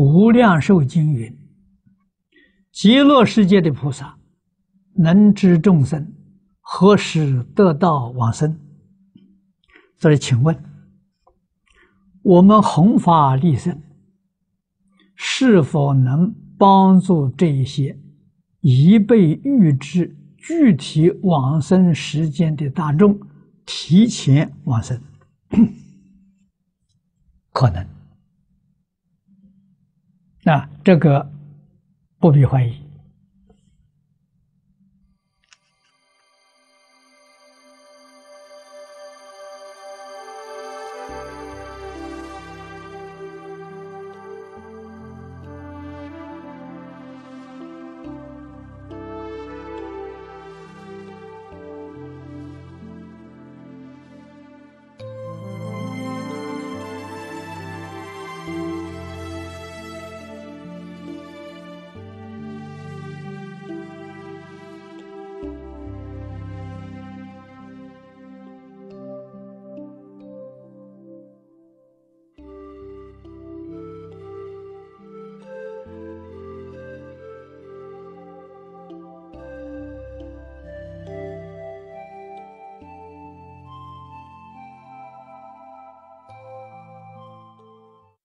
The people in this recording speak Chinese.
无量寿经云：极乐世界的菩萨能知众生何时得道往生。所以，请问我们弘法利生，是否能帮助这一些已被预知具体往生时间的大众提前往生？可能。那这个不必怀疑。